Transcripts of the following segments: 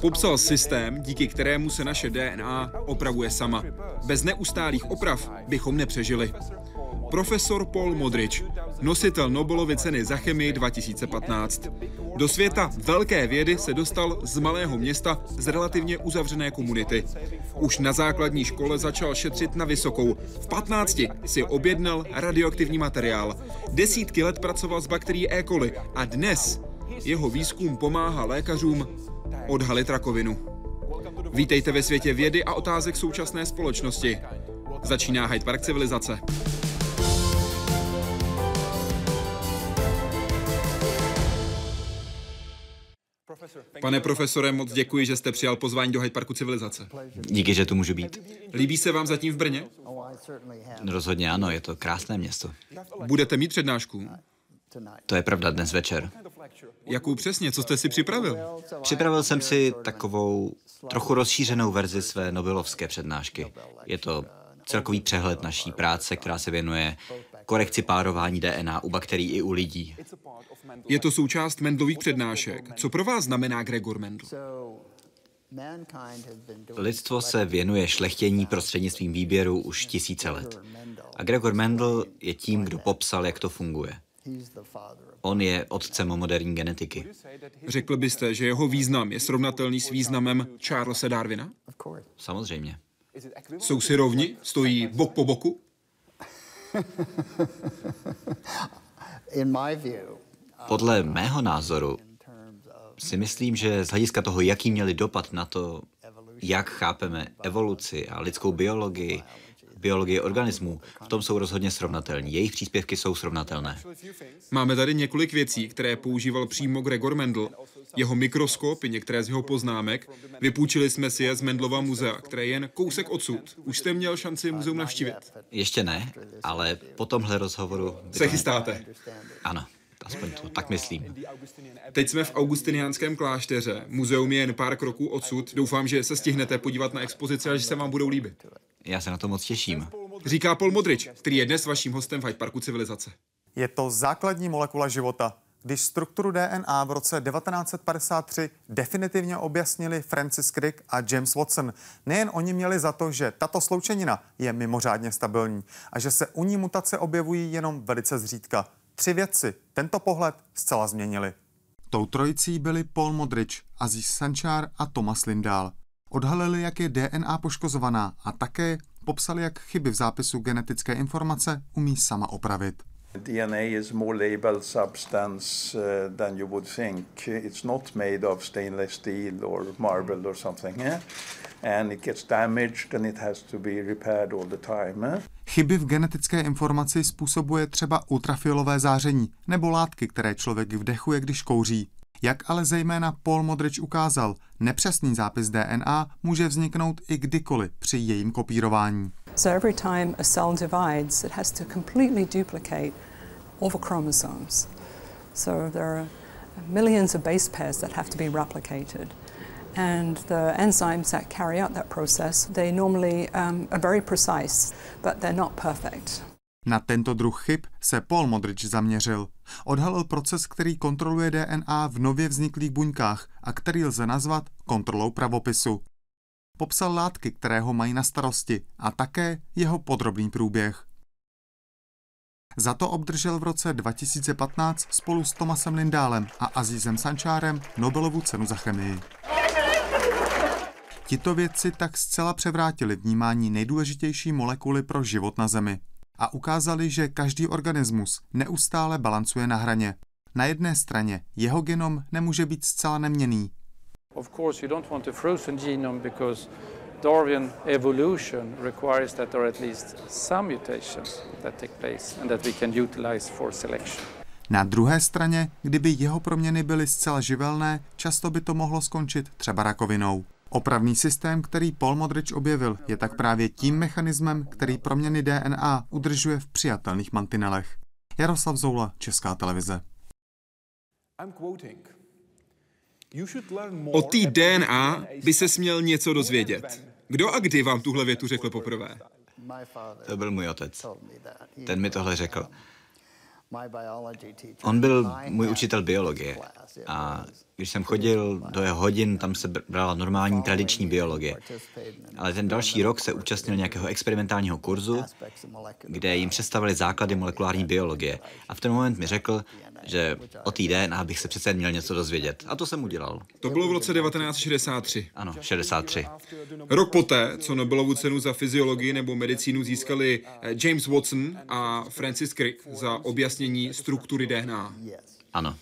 Popsal systém, díky kterému se naše DNA opravuje sama. Bez neustálých oprav bychom nepřežili. Profesor Paul Modrich, nositel Nobelovy ceny za chemii 2015. Do světa velké vědy se dostal z malého města z relativně uzavřené komunity. Už na základní škole začal šetřit na vysokou. V 15 si objednal radioaktivní materiál. Desítky let pracoval s bakterií E. coli a dnes jeho výzkum pomáhá lékařům odhalit rakovinu. Vítejte ve světě vědy a otázek současné společnosti. Začíná Hyde Park civilizace. Pane profesore, moc děkuji, že jste přijal pozvání do Hyde Parku civilizace. Díky, že tu můžu být. Líbí se vám zatím v Brně? Rozhodně ano, je to krásné město. Budete mít přednášku? To je pravda dnes večer. Jakou přesně? Co jste si připravil? Připravil jsem si takovou trochu rozšířenou verzi své Nobelovské přednášky. Je to celkový přehled naší práce, která se věnuje korekci párování DNA u bakterií i u lidí. Je to součást Mendlových přednášek. Co pro vás znamená Gregor Mendel? Lidstvo se věnuje šlechtění prostřednictvím výběru už tisíce let. A Gregor Mendel je tím, kdo popsal, jak to funguje. On je otcem moderní genetiky. Řekl byste, že jeho význam je srovnatelný s významem Charlesa Darwina? Samozřejmě. Jsou si rovni? Stojí bok po boku? Podle mého názoru si myslím, že z hlediska toho, jaký měli dopad na to, jak chápeme evoluci a lidskou biologii, biologii organismů, v tom jsou rozhodně srovnatelní. Jejich příspěvky jsou srovnatelné. Máme tady několik věcí, které používal přímo Gregor Mendel. Jeho mikroskop i některé z jeho poznámek. Vypůjčili jsme si je z Mendlova muzea, které je jen kousek odsud. Už jste měl šanci muzeum navštívit? Ještě ne, ale po tomhle rozhovoru... Se chystáte? Ano. Aspoň to tak myslím. Teď jsme v augustiniánském klášteře. Muzeum je jen pár kroků odsud. Doufám, že se stihnete podívat na expozici a že se vám budou líbit. Já se na to moc těším. Říká Paul Modrič, který je dnes vaším hostem v Hyde Parku civilizace. Je to základní molekula života. Když strukturu DNA v roce 1953 definitivně objasnili Francis Crick a James Watson, nejen oni měli za to, že tato sloučenina je mimořádně stabilní a že se u ní mutace objevují jenom velice zřídka. Tři věci tento pohled zcela změnili. Tou trojicí byli Paul Modrich, Aziz Sanchar a Thomas Lindahl. Odhalili, jak je DNA poškozovaná a také popsali, jak chyby v zápisu genetické informace umí sama opravit. DNA is more labeled substance uh, than you would think. It's not made of stainless steel or marble or something. Yeah? And it gets damaged and it has to be repaired all the time. Eh? Chyby v genetické informaci způsobuje třeba ultrafialové záření nebo látky, které člověk vdechuje, když kouří. Jak ale zejména Paul Modrich ukázal, nepřesný zápis DNA může vzniknout i kdykoliv při jejím kopírování. So every time a cell divides, it has to completely duplicate all the chromosomes. So there are millions of base pairs that have to be replicated. And the enzymes that carry out that process, they normally um, are very precise, but they're not perfect. Na tento druh chyb se Paul Modrich zaměřil. Odhalil proces, který kontroluje DNA v nově vzniklých buňkách a který lze nazvat kontrolou pravopisu. Popsal látky, které ho mají na starosti a také jeho podrobný průběh. Za to obdržel v roce 2015 spolu s Tomasem Lindálem a Azizem Sančárem Nobelovu cenu za chemii. Tito vědci tak zcela převrátili vnímání nejdůležitější molekuly pro život na Zemi a ukázali, že každý organismus neustále balancuje na hraně. Na jedné straně jeho genom nemůže být zcela neměný. Of course you don't want a frozen genome because Darwin evolution requires that there are at least some mutations that take place and that we can utilize for selection. Na druhé straně, kdyby jeho proměny byly zcela živelné, často by to mohlo skončit třeba rakovinou. Opravný systém, který Paul Modrich objevil, je tak právě tím mechanismem, který proměny DNA udržuje v přijatelných mantinelech. Jaroslav Zoula, Česká televize. O té DNA by se směl něco dozvědět. Kdo a kdy vám tuhle větu řekl poprvé? To byl můj otec. Ten mi tohle řekl. On byl můj učitel biologie a když jsem chodil do jeho hodin, tam se brala normální tradiční biologie. Ale ten další rok se účastnil nějakého experimentálního kurzu, kde jim představili základy molekulární biologie. A v ten moment mi řekl, že o té DNA bych se přece měl něco dozvědět. A to jsem udělal. To bylo v roce 1963. Ano, 63. Rok poté, co Nobelovu cenu za fyziologii nebo medicínu získali eh, James Watson a Francis Crick za objasnění struktury DNA. Ano.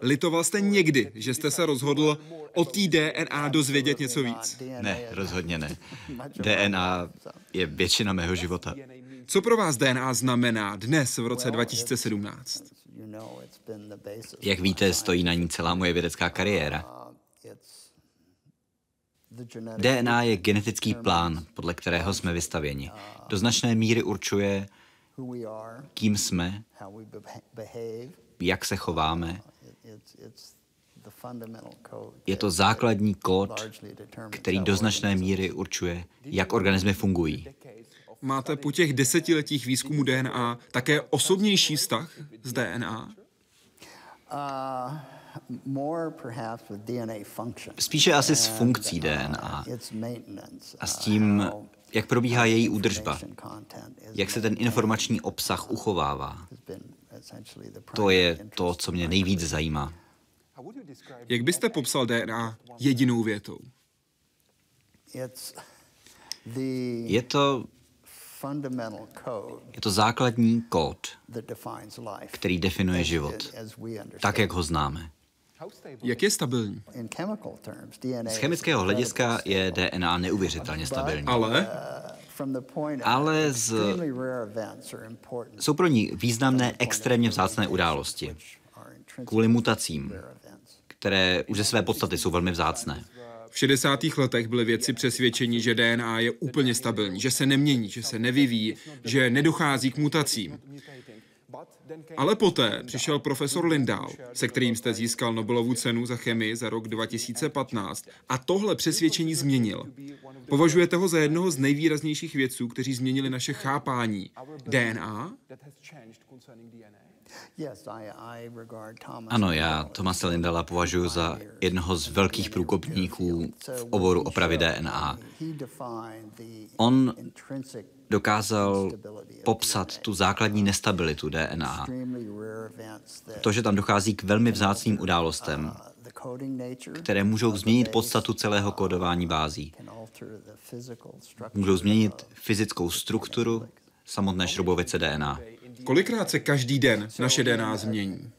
Litoval jste někdy, že jste se rozhodl o té DNA dozvědět něco víc? Ne, rozhodně ne. DNA je většina mého života. Co pro vás DNA znamená dnes v roce 2017? Jak víte, stojí na ní celá moje vědecká kariéra. DNA je genetický plán, podle kterého jsme vystavěni. Do značné míry určuje, kým jsme, jak se chováme. Je to základní kód, který do značné míry určuje, jak organismy fungují. Máte po těch desetiletích výzkumu DNA také osobnější vztah s DNA? Spíše asi s funkcí DNA a s tím, jak probíhá její údržba, jak se ten informační obsah uchovává. To je to, co mě nejvíc zajímá. Jak byste popsal DNA jedinou větou? Je to je to základní kód, který definuje život, tak, jak ho známe. Jak je stabilní? Z chemického hlediska je DNA neuvěřitelně stabilní. Ale ale z... jsou pro ní významné extrémně vzácné události kvůli mutacím, které už ze své podstaty jsou velmi vzácné. V 60. letech byli vědci přesvědčeni, že DNA je úplně stabilní, že se nemění, že se nevyvíjí, že nedochází k mutacím. Ale poté přišel profesor Lindahl, se kterým jste získal Nobelovu cenu za chemii za rok 2015 a tohle přesvědčení změnil. Považujete ho za jednoho z nejvýraznějších vědců, kteří změnili naše chápání DNA? Ano, já Tomase Lindala považuji za jednoho z velkých průkopníků v oboru opravy DNA. On dokázal popsat tu základní nestabilitu DNA. To, že tam dochází k velmi vzácným událostem, které můžou změnit podstatu celého kódování bází. Můžou změnit fyzickou strukturu samotné šroubovice DNA. Kolikrát se každý den naše DNA změní?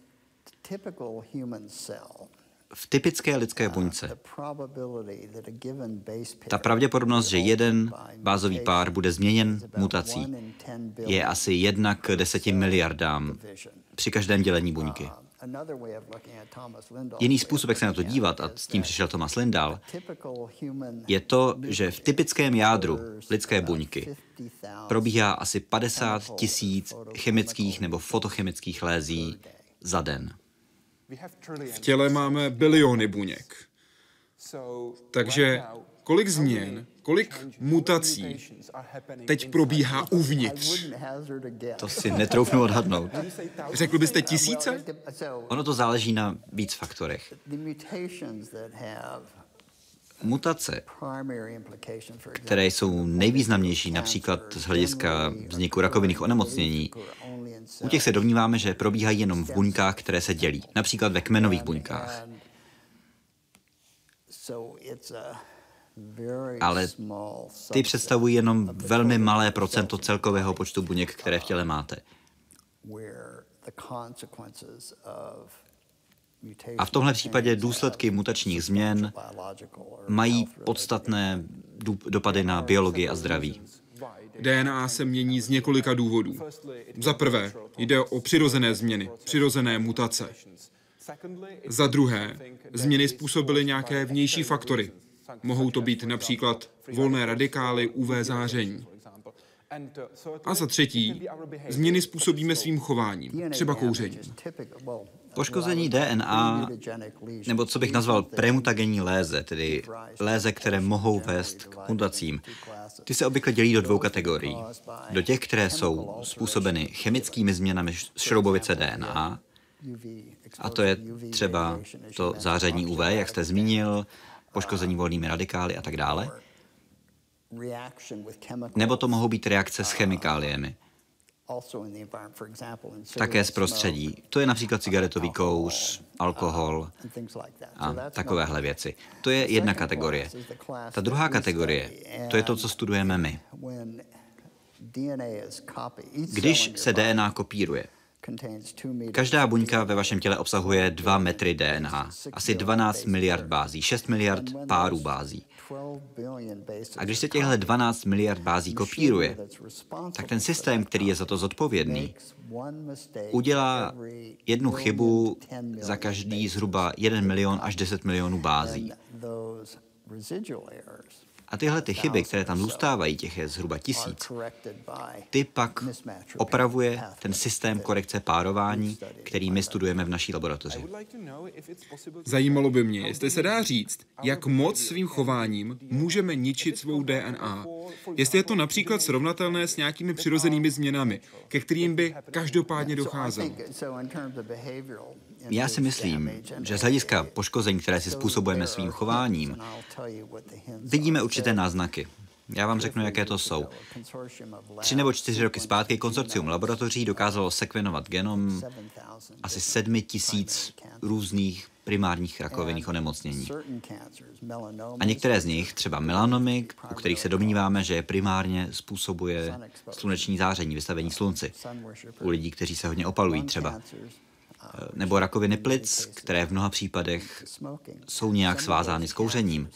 V typické lidské buňce ta pravděpodobnost, že jeden bázový pár bude změněn mutací, je asi jedna k deseti miliardám při každém dělení buňky. Jiný způsob, jak se na to dívat, a s tím přišel Thomas Lindahl, je to, že v typickém jádru lidské buňky probíhá asi 50 tisíc chemických nebo fotochemických lézí za den. V těle máme biliony buněk. Takže kolik změn, kolik mutací teď probíhá uvnitř? To si netroufnu odhadnout. Řekl byste tisíce? Ono to záleží na víc faktorech. Mutace, které jsou nejvýznamnější například z hlediska vzniku rakovinných onemocnění, u těch se domníváme, že probíhají jenom v buňkách, které se dělí, například ve kmenových buňkách. Ale ty představují jenom velmi malé procento celkového počtu buněk, které v těle máte. A v tomhle případě důsledky mutačních změn mají podstatné dopady na biologii a zdraví. DNA se mění z několika důvodů. Za prvé, jde o přirozené změny, přirozené mutace. Za druhé, změny způsobily nějaké vnější faktory. Mohou to být například volné radikály UV záření. A za třetí, změny způsobíme svým chováním, třeba kouřením. Poškození DNA, nebo co bych nazval premutagenní léze, tedy léze, které mohou vést k mutacím, ty se obvykle dělí do dvou kategorií. Do těch, které jsou způsobeny chemickými změnami šroubovice DNA, a to je třeba to záření UV, jak jste zmínil, poškození volnými radikály a tak dále. Nebo to mohou být reakce s chemikáliemi. Také z prostředí. To je například cigaretový kouř, alkohol a takovéhle věci. To je jedna kategorie. Ta druhá kategorie, to je to, co studujeme my. Když se DNA kopíruje, Každá buňka ve vašem těle obsahuje 2 metry DNA, asi 12 miliard bází, 6 miliard párů bází. A když se těchto 12 miliard bází kopíruje, tak ten systém, který je za to zodpovědný, udělá jednu chybu za každý zhruba 1 milion až 10 milionů bází. A tyhle ty chyby, které tam zůstávají, těch je zhruba tisíc, ty pak opravuje ten systém korekce párování, který my studujeme v naší laboratoři. Zajímalo by mě, jestli se dá říct, jak moc svým chováním můžeme ničit svou DNA. Jestli je to například srovnatelné s nějakými přirozenými změnami, ke kterým by každopádně docházelo. Já si myslím, že z hlediska poškození, které si způsobujeme svým chováním, vidíme určité náznaky. Já vám řeknu, jaké to jsou. Tři nebo čtyři roky zpátky konsorcium laboratoří dokázalo sekvenovat genom asi sedmi tisíc různých primárních rakovinných onemocnění. A některé z nich, třeba melanomy, u kterých se domníváme, že primárně způsobuje sluneční záření, vystavení slunci. U lidí, kteří se hodně opalují třeba. Nebo rakoviny plic, které v mnoha případech jsou nějak svázány s kouřením.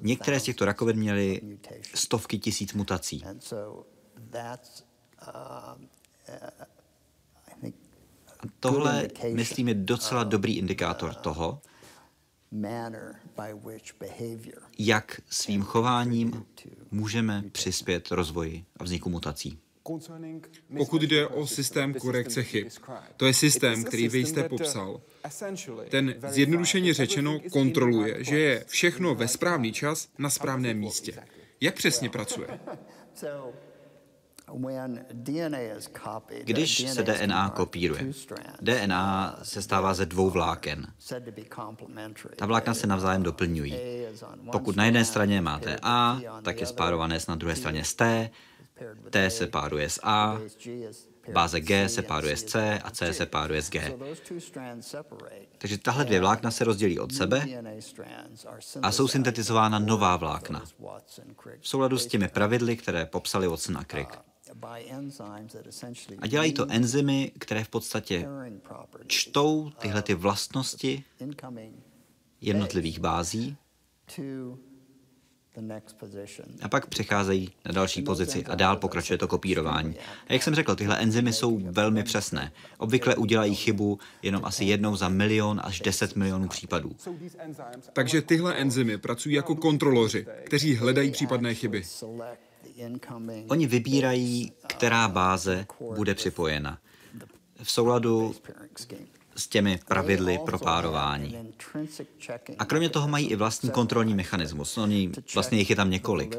Některé z těchto rakovin měly stovky tisíc mutací. A tohle, myslím, je docela dobrý indikátor toho, jak svým chováním můžeme přispět rozvoji a vzniku mutací. Pokud jde o systém korekce chyb, to je systém, který vy jste popsal. Ten zjednodušeně řečeno kontroluje, že je všechno ve správný čas na správném místě. Jak přesně pracuje? Když se DNA kopíruje, DNA se stává ze dvou vláken. Ta vlákna se navzájem doplňují. Pokud na jedné straně máte A, tak je spárované s na druhé straně s T, T se páruje s A, báze G se páruje s C a C se páruje s G. Takže tahle dvě vlákna se rozdělí od sebe a jsou syntetizována nová vlákna v souladu s těmi pravidly, které popsali Watson a Crick. A dělají to enzymy, které v podstatě čtou tyhle ty vlastnosti jednotlivých bází a pak přecházejí na další pozici a dál pokračuje to kopírování. A jak jsem řekl, tyhle enzymy jsou velmi přesné. Obvykle udělají chybu jenom asi jednou za milion až 10 milionů případů. Takže tyhle enzymy pracují jako kontroloři, kteří hledají případné chyby. Oni vybírají, která báze bude připojena. V souladu s těmi pravidly pro párování. A kromě toho mají i vlastní kontrolní mechanismus. Oni, vlastně jich je tam několik.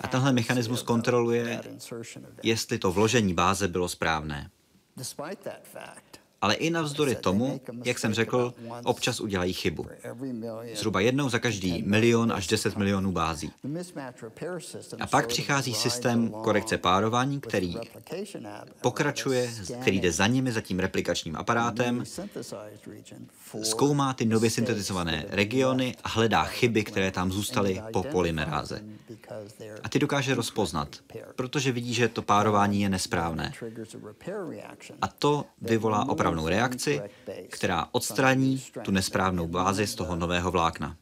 A tenhle mechanismus kontroluje, jestli to vložení báze bylo správné. Ale i navzdory tomu, jak jsem řekl, občas udělají chybu. Zhruba jednou za každý milion až 10 milionů bází. A pak přichází systém korekce párování, který pokračuje, který jde za nimi, za tím replikačním aparátem, zkoumá ty nově syntetizované regiony a hledá chyby, které tam zůstaly po polymeráze. A ty dokáže rozpoznat, protože vidí, že to párování je nesprávné. A to vyvolá opravdu správnou reakci, která odstraní tu nesprávnou bázi z toho nového vlákna.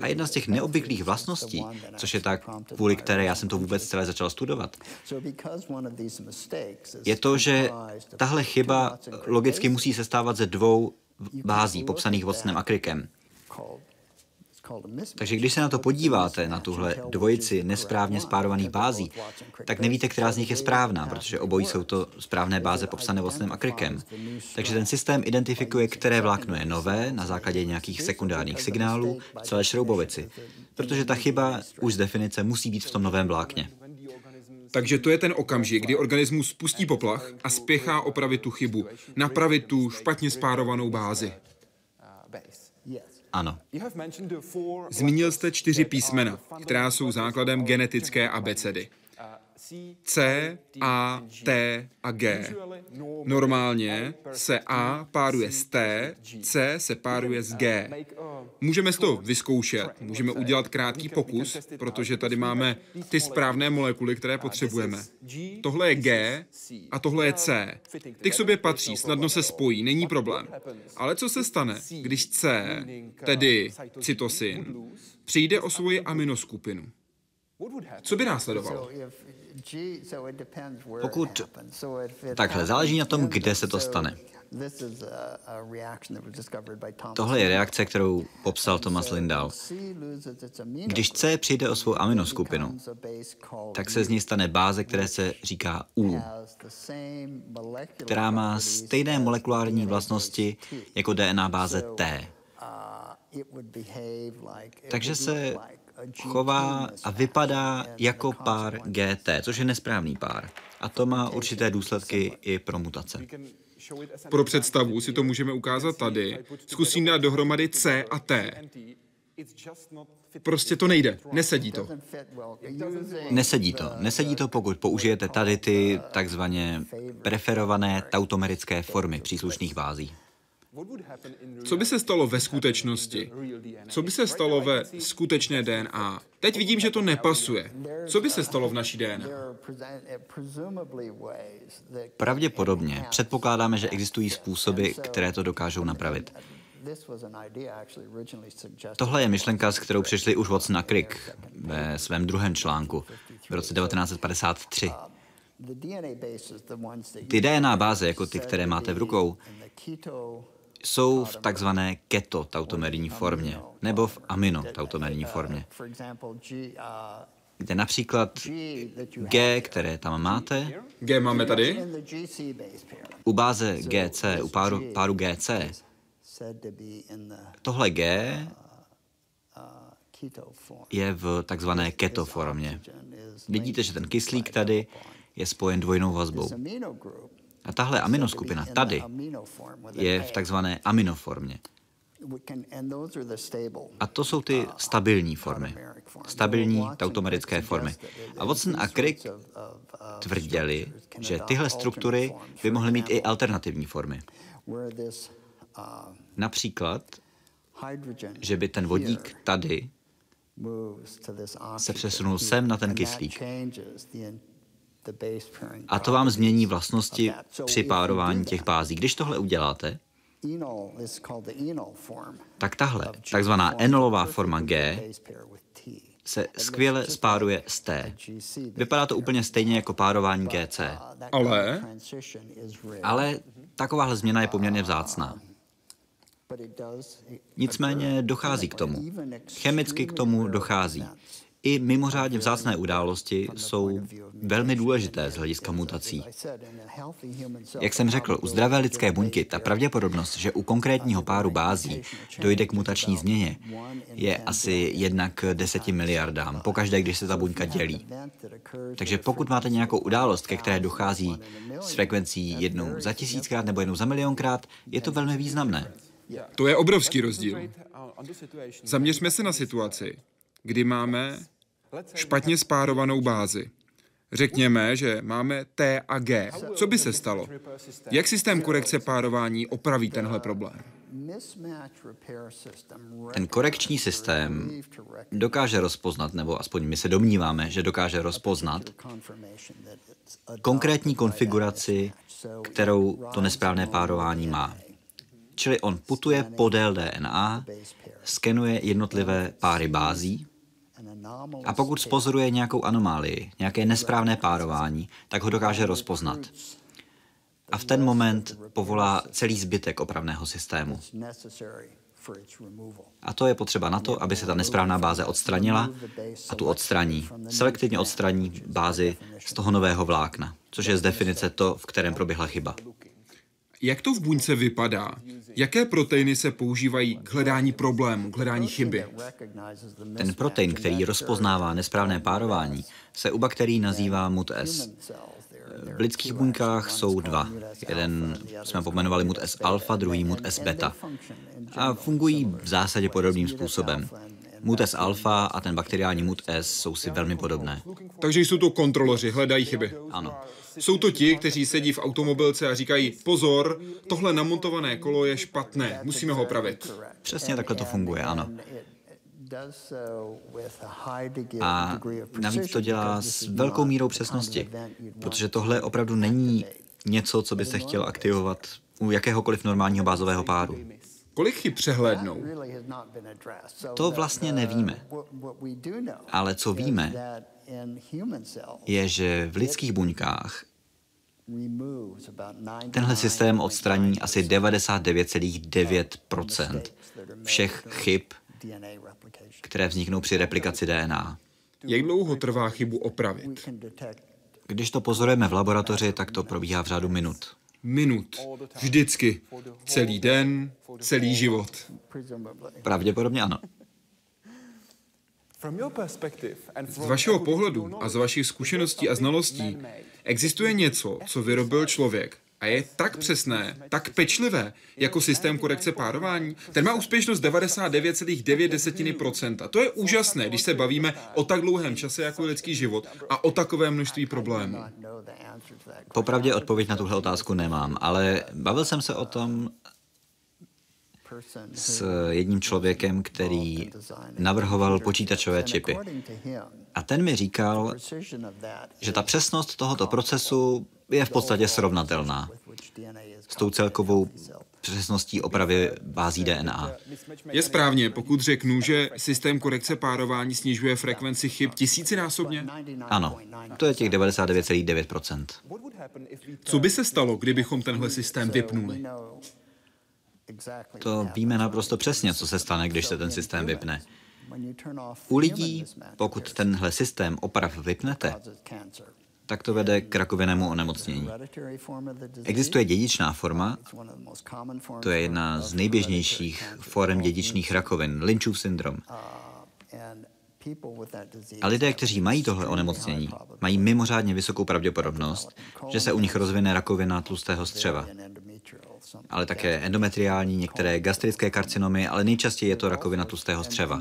A jedna z těch neobvyklých vlastností, což je tak, kvůli které já jsem to vůbec celé začal studovat, je to, že tahle chyba logicky musí se stávat ze dvou bází popsaných Watsonem a Crickem. Takže když se na to podíváte, na tuhle dvojici nesprávně spárovaných bází, tak nevíte, která z nich je správná, protože obojí jsou to správné báze popsané Watsonem a. Takže ten systém identifikuje, které vlákno je nové na základě nějakých sekundárních signálů v celé šroubovici, protože ta chyba už z definice musí být v tom novém vlákně. Takže to je ten okamžik, kdy organismus spustí poplach a spěchá opravit tu chybu, napravit tu špatně spárovanou bázi. Ano. Zmínil jste čtyři písmena, která jsou základem genetické abecedy. C, A, T a G. Normálně se A páruje s T, C se páruje s G. Můžeme z toho vyzkoušet, můžeme udělat krátký pokus, protože tady máme ty správné molekuly, které potřebujeme. Tohle je G a tohle je C. Ty k sobě patří, snadno se spojí, není problém. Ale co se stane, když C, tedy cytosin, přijde o svoji aminoskupinu? Co by následovalo? Pokud takhle, záleží na tom, kde se to stane. Tohle je reakce, kterou popsal Thomas Lindahl. Když C přijde o svou aminoskupinu, tak se z ní stane báze, které se říká U, která má stejné molekulární vlastnosti jako DNA báze T. Takže se chová a vypadá jako pár GT, což je nesprávný pár. A to má určité důsledky i pro mutace. Pro představu si to můžeme ukázat tady. Zkusím dát dohromady C a T. Prostě to nejde, nesedí to. Nesedí to. Nesedí to, pokud použijete tady ty takzvaně preferované tautomerické formy příslušných bází. Co by se stalo ve skutečnosti? Co by se stalo ve skutečné DNA? Teď vidím, že to nepasuje. Co by se stalo v naší DNA? Pravděpodobně předpokládáme, že existují způsoby, které to dokážou napravit. Tohle je myšlenka, s kterou přišli už Watson a Crick ve svém druhém článku v roce 1953. Ty DNA báze, jako ty, které máte v rukou, jsou v takzvané keto tautomerní formě nebo v amino tautomerní formě, kde například G, které tam máte, G máme tady. u báze GC, u páru, páru GC, tohle G je v takzvané keto formě. Vidíte, že ten kyslík tady je spojen dvojnou vazbou. A tahle aminoskupina tady je v takzvané aminoformě. A to jsou ty stabilní formy. Stabilní tautomerické formy. A Watson a Crick tvrdili, že tyhle struktury by mohly mít i alternativní formy. Například, že by ten vodík tady se přesunul sem na ten kyslík. A to vám změní vlastnosti při párování těch bází. Když tohle uděláte, tak tahle, takzvaná enolová forma G, se skvěle spáruje s T. Vypadá to úplně stejně jako párování GC. Ale? Ale takováhle změna je poměrně vzácná. Nicméně dochází k tomu. Chemicky k tomu dochází. I mimořádně vzácné události jsou velmi důležité z hlediska mutací. Jak jsem řekl, u zdravé lidské buňky ta pravděpodobnost, že u konkrétního páru bází dojde k mutační změně, je asi jednak k deseti miliardám, pokaždé, když se ta buňka dělí. Takže pokud máte nějakou událost, ke které dochází s frekvencí jednou za tisíckrát nebo jednou za milionkrát, je to velmi významné. To je obrovský rozdíl. Zaměřme se na situaci, kdy máme špatně spárovanou bázi. Řekněme, že máme T a G. Co by se stalo? Jak systém korekce párování opraví tenhle problém? Ten korekční systém dokáže rozpoznat, nebo aspoň my se domníváme, že dokáže rozpoznat konkrétní konfiguraci, kterou to nesprávné párování má. Čili on putuje podél DNA, skenuje jednotlivé páry bází a pokud spozoruje nějakou anomálii, nějaké nesprávné párování, tak ho dokáže rozpoznat. A v ten moment povolá celý zbytek opravného systému. A to je potřeba na to, aby se ta nesprávná báze odstranila a tu odstraní. Selektivně odstraní bázi z toho nového vlákna, což je z definice to, v kterém proběhla chyba. Jak to v buňce vypadá? Jaké proteiny se používají k hledání problému, k hledání chyby? Ten protein, který rozpoznává nesprávné párování, se u bakterií nazývá MUT-S. V lidských buňkách jsou dva. Jeden jsme pomenovali MUT-S alfa, druhý MUT-S beta. A fungují v zásadě podobným způsobem. MUT-S alfa a ten bakteriální MUT-S jsou si velmi podobné. Takže jsou to kontroloři, hledají chyby. Ano. Jsou to ti, kteří sedí v automobilce a říkají, pozor, tohle namontované kolo je špatné, musíme ho opravit. Přesně takhle to funguje, ano. A navíc to dělá s velkou mírou přesnosti, protože tohle opravdu není něco, co by se chtěl aktivovat u jakéhokoliv normálního bázového páru. Kolik chyb přehlédnou? To vlastně nevíme. Ale co víme, je, že v lidských buňkách tenhle systém odstraní asi 99,9% všech chyb, které vzniknou při replikaci DNA. Jak dlouho trvá chybu opravit? Když to pozorujeme v laboratoři, tak to probíhá v řádu minut. Minut. Vždycky. Celý den, celý život. Pravděpodobně ano. Z vašeho pohledu a z vašich zkušeností a znalostí existuje něco, co vyrobil člověk a je tak přesné, tak pečlivé, jako systém korekce párování. Ten má úspěšnost 99,9%. To je úžasné, když se bavíme o tak dlouhém čase, jako je lidský život a o takové množství problémů. Popravdě odpověď na tuhle otázku nemám, ale bavil jsem se o tom s jedním člověkem, který navrhoval počítačové čipy. A ten mi říkal, že ta přesnost tohoto procesu je v podstatě srovnatelná s tou celkovou přesností opravy bází DNA. Je správně, pokud řeknu, že systém korekce párování snižuje frekvenci chyb tisícinásobně? Ano, to je těch 99,9%. Co by se stalo, kdybychom tenhle systém vypnuli? To víme naprosto přesně, co se stane, když se ten systém vypne. U lidí, pokud tenhle systém oprav vypnete, tak to vede k rakovinnému onemocnění. Existuje dědičná forma, to je jedna z nejběžnějších forem dědičných rakovin, Lynchův syndrom. A lidé, kteří mají tohle onemocnění, mají mimořádně vysokou pravděpodobnost, že se u nich rozvine rakovina tlustého střeva. Ale také endometriální, některé gastrické karcinomy, ale nejčastěji je to rakovina tlustého střeva.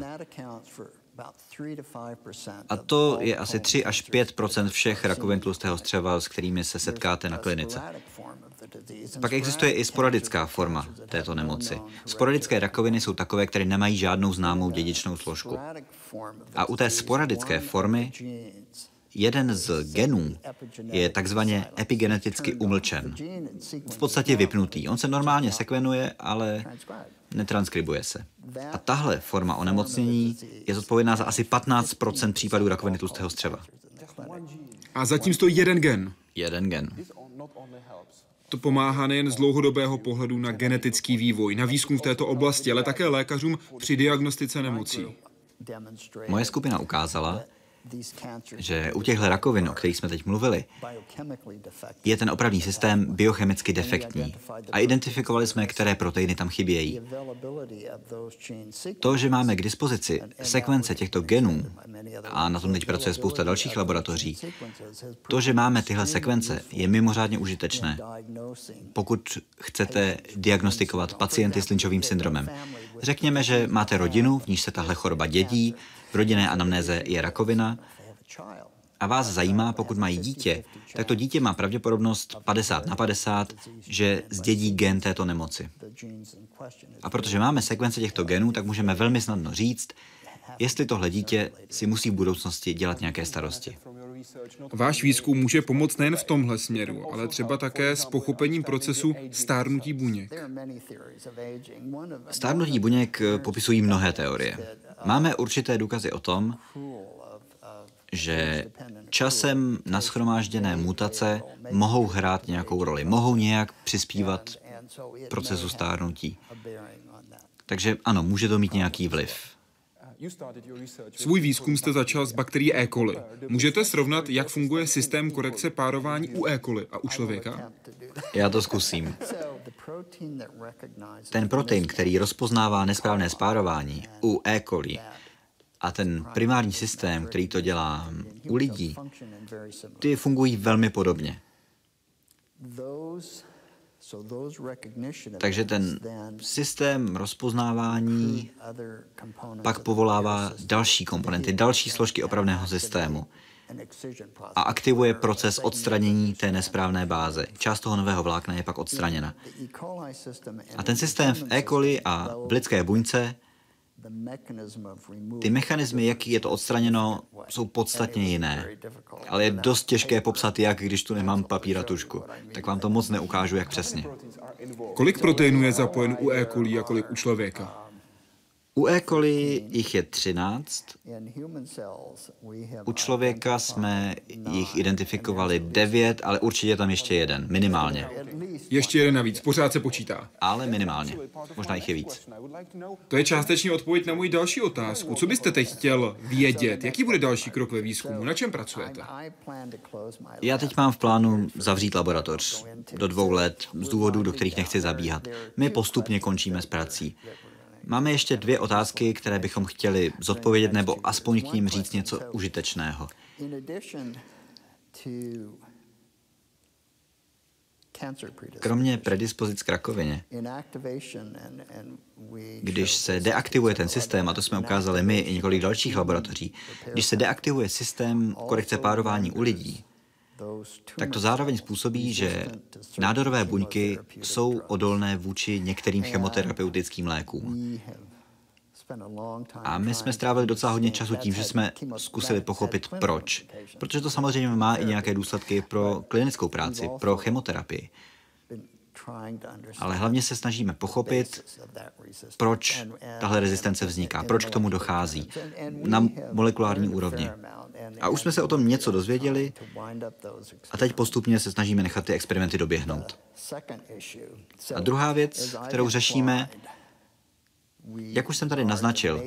A to je asi 3 až 5 všech rakovin tlustého střeva, s kterými se setkáte na klinice. Pak existuje i sporadická forma této nemoci. Sporadické rakoviny jsou takové, které nemají žádnou známou dědičnou složku. A u té sporadické formy jeden z genů je takzvaně epigeneticky umlčen. V podstatě vypnutý. On se normálně sekvenuje, ale netranskribuje se. A tahle forma onemocnění je zodpovědná za asi 15 případů rakoviny tlustého střeva. A zatím stojí jeden gen. Jeden gen. To pomáhá nejen z dlouhodobého pohledu na genetický vývoj, na výzkum v této oblasti, ale také lékařům při diagnostice nemocí. Moje skupina ukázala, že u těchto rakovin, o kterých jsme teď mluvili, je ten opravný systém biochemicky defektní a identifikovali jsme, které proteiny tam chybějí. To, že máme k dispozici sekvence těchto genů, a na tom teď pracuje spousta dalších laboratoří, to, že máme tyhle sekvence, je mimořádně užitečné, pokud chcete diagnostikovat pacienty s Lynchovým syndromem. Řekněme, že máte rodinu, v níž se tahle choroba dědí, v rodinné anamnéze je rakovina a vás zajímá, pokud mají dítě, tak to dítě má pravděpodobnost 50 na 50, že zdědí gen této nemoci. A protože máme sekvence těchto genů, tak můžeme velmi snadno říct, jestli tohle dítě si musí v budoucnosti dělat nějaké starosti. Váš výzkum může pomoct nejen v tomhle směru, ale třeba také s pochopením procesu stárnutí buněk. Stárnutí buněk popisují mnohé teorie. Máme určité důkazy o tom, že časem naschromážděné mutace mohou hrát nějakou roli, mohou nějak přispívat procesu stárnutí. Takže ano, může to mít nějaký vliv. Svůj výzkum jste začal s bakterií E. coli. Můžete srovnat, jak funguje systém korekce párování u E. coli a u člověka? Já to zkusím. Ten protein, který rozpoznává nesprávné spárování u E. coli a ten primární systém, který to dělá u lidí, ty fungují velmi podobně. Takže ten systém rozpoznávání pak povolává další komponenty, další složky opravného systému a aktivuje proces odstranění té nesprávné báze. Část toho nového vlákna je pak odstraněna. A ten systém v E. coli a v lidské buňce ty mechanismy, jak je to odstraněno, jsou podstatně jiné. Ale je dost těžké popsat, jak, když tu nemám papír a tušku. Tak vám to moc neukážu, jak přesně. Kolik proteinů je zapojen u E. coli a kolik u člověka? U E. coli jich je 13, u člověka jsme jich identifikovali 9, ale určitě tam ještě jeden, minimálně. Ještě jeden navíc, pořád se počítá. Ale minimálně. Možná jich je víc. To je částečně odpověď na moji další otázku. Co byste teď chtěl vědět? Jaký bude další krok ve výzkumu? Na čem pracujete? Já teď mám v plánu zavřít laboratoř do dvou let z důvodů, do kterých nechci zabíhat. My postupně končíme s prací. Máme ještě dvě otázky, které bychom chtěli zodpovědět nebo aspoň k ním říct něco užitečného. Kromě predispozic k rakovině, když se deaktivuje ten systém, a to jsme ukázali my i několik dalších laboratoří, když se deaktivuje systém korekce párování u lidí, tak to zároveň způsobí, že nádorové buňky jsou odolné vůči některým chemoterapeutickým lékům. A my jsme strávili docela hodně času tím, že jsme zkusili pochopit proč. Protože to samozřejmě má i nějaké důsledky pro klinickou práci, pro chemoterapii. Ale hlavně se snažíme pochopit, proč tahle rezistence vzniká, proč k tomu dochází na molekulární úrovni. A už jsme se o tom něco dozvěděli a teď postupně se snažíme nechat ty experimenty doběhnout. A druhá věc, kterou řešíme, jak už jsem tady naznačil,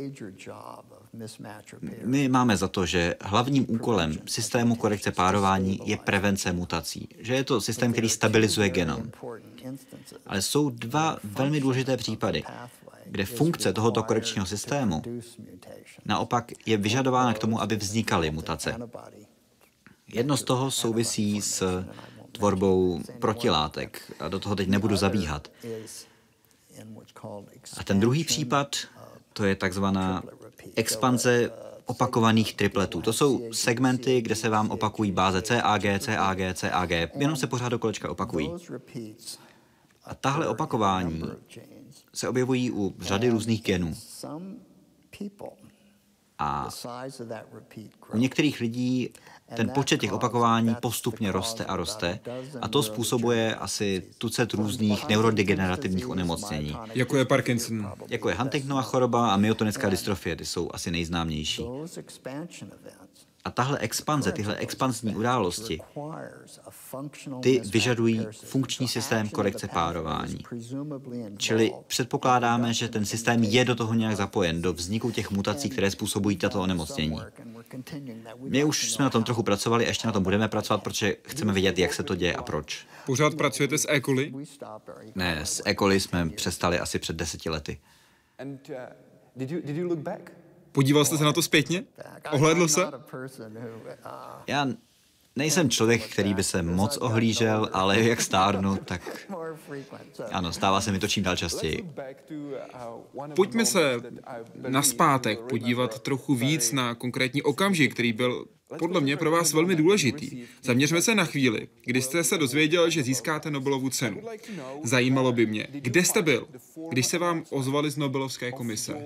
my máme za to, že hlavním úkolem systému korekce párování je prevence mutací, že je to systém, který stabilizuje genom. Ale jsou dva velmi důležité případy, kde funkce tohoto korekčního systému naopak je vyžadována k tomu, aby vznikaly mutace. Jedno z toho souvisí s tvorbou protilátek a do toho teď nebudu zabíhat. A ten druhý případ, to je takzvaná expanze opakovaných tripletů. To jsou segmenty, kde se vám opakují báze CAG, CAG, CAG, jenom se pořád do kolečka opakují. A tahle opakování se objevují u řady různých genů. A u některých lidí ten počet těch opakování postupně roste a roste a to způsobuje asi tucet různých neurodegenerativních onemocnění. Jako je Parkinson. Jako je Huntingtonova choroba a myotonická dystrofie, ty jsou asi nejznámější. A tahle expanze, tyhle expanzní události, ty vyžadují funkční systém korekce párování. Čili předpokládáme, že ten systém je do toho nějak zapojen, do vzniku těch mutací, které způsobují tato onemocnění. My už jsme na tom trochu pracovali a ještě na tom budeme pracovat, protože chceme vědět, jak se to děje a proč. Pořád pracujete s E. coli? Ne, s E. coli jsme přestali asi před deseti lety. Podíval jste se na to zpětně? Ohlédl se? Já nejsem člověk, který by se moc ohlížel, ale jak stárnu, tak ano, stává se mi to čím dál častěji. Pojďme se naspátek podívat trochu víc na konkrétní okamžik, který byl podle mě pro vás velmi důležitý. Zaměřme se na chvíli, kdy jste se dozvěděl, že získáte Nobelovu cenu. Zajímalo by mě, kde jste byl, když se vám ozvali z Nobelovské komise.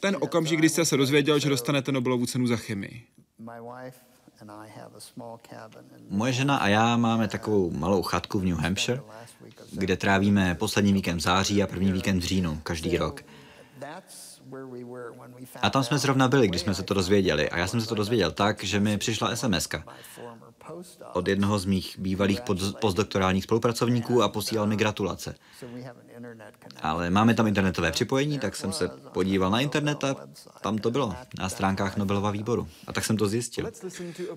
Ten okamžik, kdy jste se dozvěděl, že dostanete Nobelovu cenu za chemii. Moje žena a já máme takovou malou chatku v New Hampshire, kde trávíme poslední víkend v září a první víkend v říjnu každý rok. A tam jsme zrovna byli, když jsme se to dozvěděli. A já jsem se to dozvěděl tak, že mi přišla sms od jednoho z mých bývalých postdoktorálních spolupracovníků a posílal mi gratulace. Ale máme tam internetové připojení, tak jsem se podíval na internet a tam to bylo, na stránkách Nobelova výboru. A tak jsem to zjistil.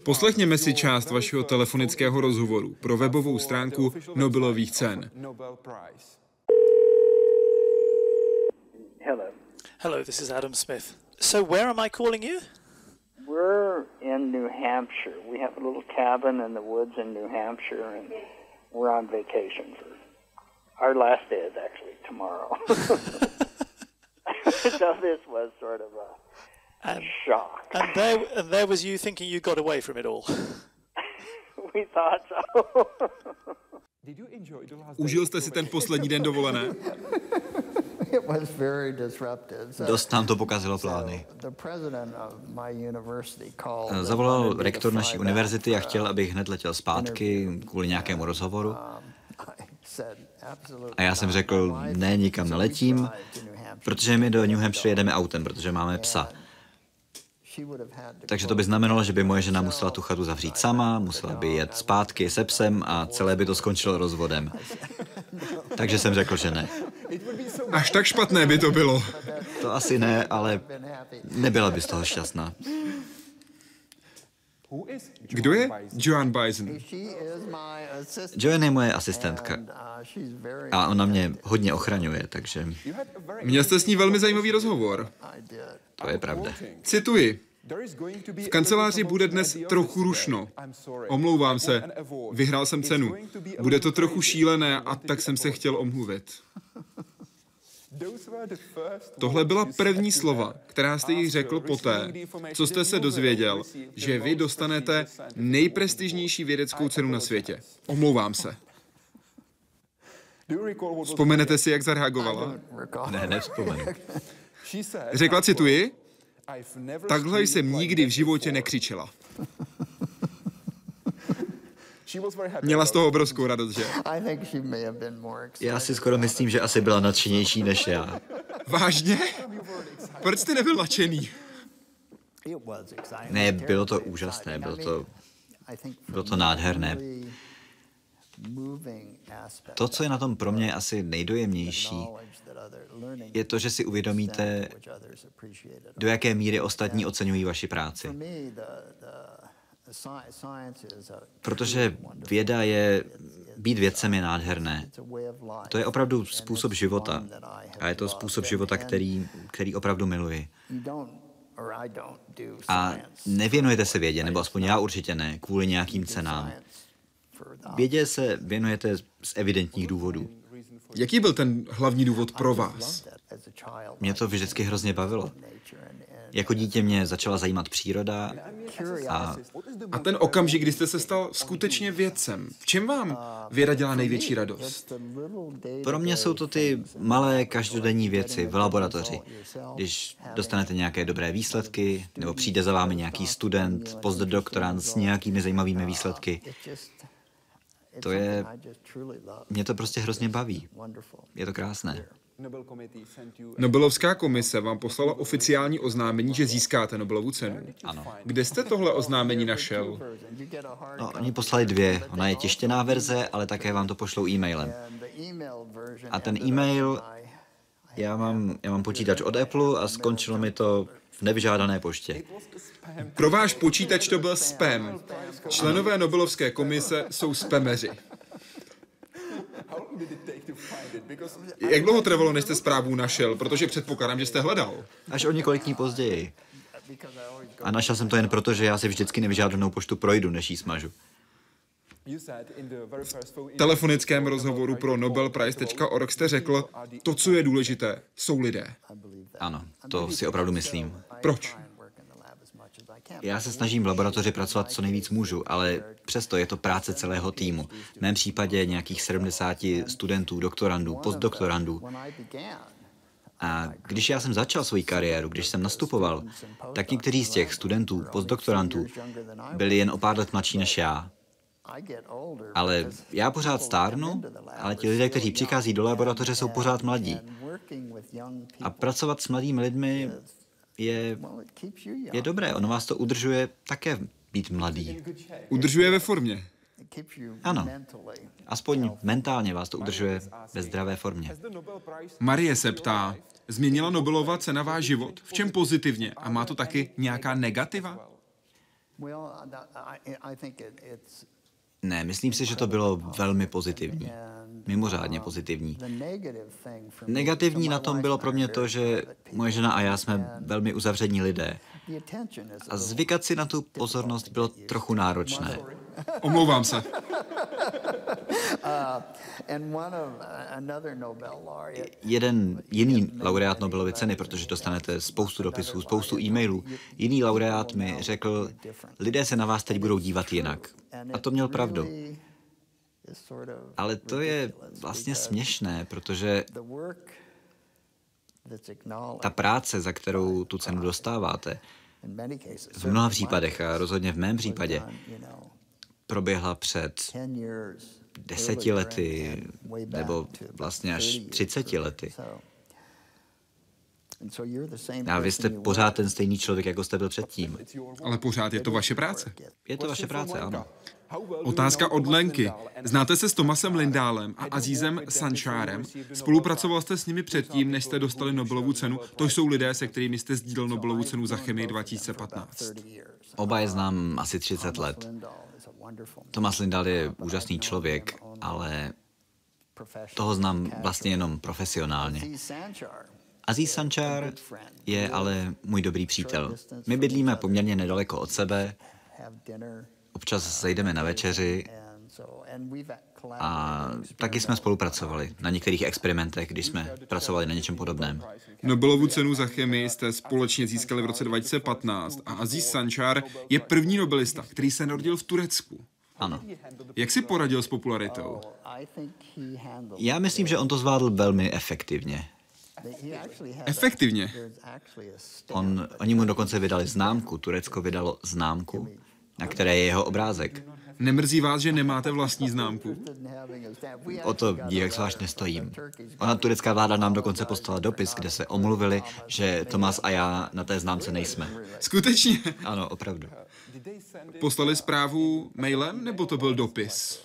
Poslechněme si část vašeho telefonického rozhovoru pro webovou stránku Nobelových cen. Hello. Hello, this is Adam Smith. So, where am I calling you? We're in New Hampshire. We have a little cabin in the woods in New Hampshire, and we're on vacation for our last day is actually tomorrow. so this was sort of a And, shock. and there, and there was you thinking you got away from it all. we thought so. Užil jste si ten poslední den dovolené? Dost nám to pokazilo plány. Eh, Zavolal rektor naší univerzity a chtěl, abych hned letěl zpátky kvůli nějakému rozhovoru. Um, A já jsem řekl, ne, nikam neletím, protože my do New Hampshire jedeme autem, protože máme psa. Takže to by znamenalo, že by moje žena musela tu chatu zavřít sama, musela by jet zpátky se psem a celé by to skončilo rozvodem. Takže jsem řekl, že ne. Až tak špatné by to bylo. To asi ne, ale nebyla by z toho šťastná. Kdo je Joan Bison? Joanne je moje asistentka a ona mě hodně ochraňuje, takže Měl jste s ní velmi zajímavý rozhovor. To je pravda. Cituji. V kanceláři bude dnes trochu rušno. Omlouvám se, vyhrál jsem cenu. Bude to trochu šílené a tak jsem se chtěl omluvit. Tohle byla první slova, která jste jí řekl poté, co jste se dozvěděl, že vy dostanete nejprestižnější vědeckou cenu na světě. Omlouvám se. Vzpomenete si, jak zareagovala? Ne, nevzpomenu. Řekla, cituji, takhle jsem nikdy v životě nekřičela. Měla z toho obrovskou radost, že? Já si skoro myslím, že asi byla nadšenější než já. Vážně? Proč jste nebyl nadšený? Ne, bylo to úžasné, bylo to, bylo to nádherné. To, co je na tom pro mě asi nejdojemnější, je to, že si uvědomíte, do jaké míry ostatní oceňují vaši práci. Protože věda je, být vědcem je nádherné. To je opravdu způsob života. A je to způsob života, který, který opravdu miluji. A nevěnujete se vědě, nebo aspoň já určitě ne, kvůli nějakým cenám. Vědě se věnujete z evidentních důvodů. Jaký byl ten hlavní důvod pro vás? Mě to vždycky hrozně bavilo. Jako dítě mě začala zajímat příroda a A ten okamžik, kdy jste se stal skutečně vědcem, v čem vám věda dělá největší radost? pro mě jsou to ty malé každodenní věci v laboratoři. Když dostanete nějaké dobré výsledky, nebo přijde za vámi nějaký student, postdoktorant s nějakými zajímavými výsledky, just, it's To je- mě to prostě hrozně baví. Je to krásné. Nobelovská komise vám poslala oficiální oznámení, že získáte Nobelovu cenu. Ano. Kde jste tohle oznámení našel? No, oni poslali dvě. Ona je tištěná verze, ale také vám to pošlou e-mailem. A ten e-mail, já mám, já mám počítač od Apple a skončilo mi to v nevyžádané poště. Pro váš počítač to byl spam. Členové Nobelovské komise jsou spameři. Jak dlouho trvalo, než jste zprávu našel? Protože předpokládám, že jste hledal. Až o několik dní později. A našel jsem to jen proto, že já si vždycky nevyžádanou poštu projdu, než ji smažu. V telefonickém rozhovoru pro nobelprize.org jste řekl, to, co je důležité, jsou lidé. Ano, to si opravdu myslím. Proč? Já se snažím v laboratoři pracovat co nejvíc můžu, ale přesto je to práce celého týmu. V mém případě nějakých 70 studentů, doktorandů, postdoktorandů. A když já jsem začal svoji kariéru, když jsem nastupoval, tak někteří z těch studentů, postdoktorantů, byli jen o pár let mladší než já. Ale já pořád stárnu, ale ti lidé, kteří přichází do laboratoře, jsou pořád mladí. A pracovat s mladými lidmi je, je dobré, ono vás to udržuje také být mladý. Udržuje ve formě. Ano. Aspoň mentálně vás to udržuje ve zdravé formě. Marie se ptá, změnila Nobelova cena váš život? V čem pozitivně? A má to taky nějaká negativa? Ne, myslím si, že to bylo velmi pozitivní. Mimořádně pozitivní. Negativní na tom bylo pro mě to, že moje žena a já jsme velmi uzavření lidé. A zvykat si na tu pozornost bylo trochu náročné. Omlouvám se. Jeden jiný laureát Nobelovy ceny, protože dostanete spoustu dopisů, spoustu e-mailů, jiný laureát mi řekl, lidé se na vás teď budou dívat jinak. A to měl pravdu. Ale to je vlastně směšné, protože ta práce, za kterou tu cenu dostáváte, v mnoha případech, a rozhodně v mém případě, proběhla před deseti lety, nebo vlastně až třiceti lety. A vy jste pořád ten stejný člověk, jako jste byl předtím. Ale pořád je to vaše práce. Je to vaše práce, ano. Otázka od Lenky. Znáte se s Tomasem Lindálem a Azízem Sančárem? Spolupracoval jste s nimi předtím, než jste dostali Nobelovu cenu? To jsou lidé, se kterými jste sdílel Nobelovu cenu za chemii 2015. Oba je znám asi 30 let. Tomas Lindahl je úžasný člověk, ale toho znám vlastně jenom profesionálně. Aziz Sančár je ale můj dobrý přítel. My bydlíme poměrně nedaleko od sebe, občas zajdeme na večeři a taky jsme spolupracovali na některých experimentech, když jsme pracovali na něčem podobném. Nobelovu cenu za chemii jste společně získali v roce 2015 a Aziz Sančár je první nobelista, který se narodil v Turecku. Ano. Jak si poradil s popularitou? Já myslím, že on to zvládl velmi efektivně. Efektivně. On, oni mu dokonce vydali známku, Turecko vydalo známku, na které je jeho obrázek. Nemrzí vás, že nemáte vlastní známku? O to dík zvlášť nestojím. Ona turecká vláda nám dokonce poslala dopis, kde se omluvili, že Tomas a já na té známce nejsme. Skutečně? Ano, opravdu. Poslali zprávu mailem, nebo to byl dopis?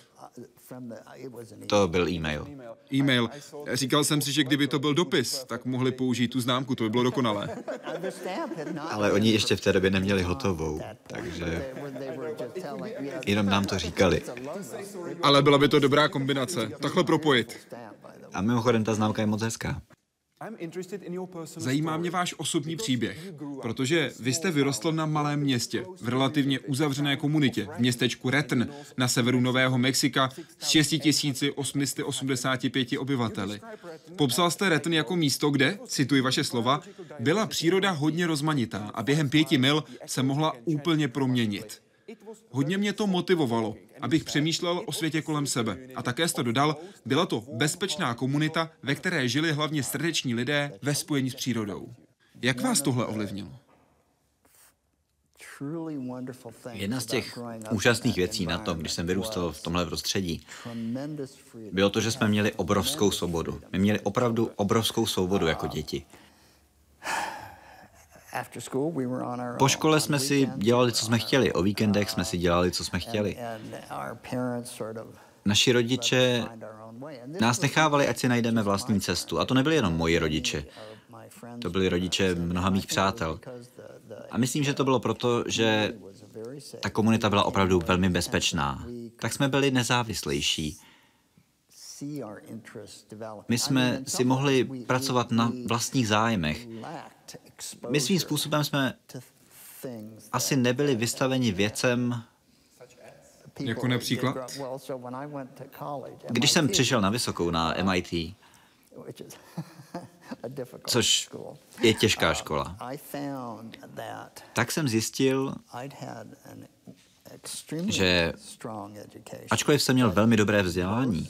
To byl e-mail. E-mail. Říkal jsem si, že kdyby to byl dopis, tak mohli použít tu známku, to by bylo dokonalé. Ale oni ještě v té době neměli hotovou, takže jenom nám to říkali. Ale byla by to dobrá kombinace. Takhle propojit. A mimochodem ta známka je moc hezká. Zajímá mě váš osobní příběh, protože vy jste vyrostl na malém městě, v relativně uzavřené komunitě, v městečku Retn na severu Nového Mexika s 6885 obyvateli. Popsal jste Retn jako místo, kde, cituji vaše slova, byla příroda hodně rozmanitá a během pěti mil se mohla úplně proměnit. Hodně mě to motivovalo, abych přemýšlel o světě kolem sebe. A také jste dodal, byla to bezpečná komunita, ve které žili hlavně srdeční lidé ve spojení s přírodou. Jak vás tohle ovlivnilo? Jedna z těch úžasných věcí na tom, když jsem vyrůstal v tomhle prostředí, bylo to, že jsme měli obrovskou svobodu. My měli opravdu obrovskou svobodu jako děti. Po škole jsme si dělali, co jsme chtěli. O víkendech jsme si dělali, co jsme chtěli. Naši rodiče nás nechávali, ať si najdeme vlastní cestu. A to nebyli jenom moji rodiče. To byli rodiče mnoha mých přátel. A myslím, že to bylo proto, že ta komunita byla opravdu velmi bezpečná. Tak jsme byli nezávislejší. My jsme si mohli pracovat na vlastních zájmech. My svým způsobem jsme asi nebyli vystaveni věcem, jako například? Když jsem přišel na vysokou, na MIT, což je těžká škola, tak jsem zjistil, že ačkoliv jsem měl velmi dobré vzdělání,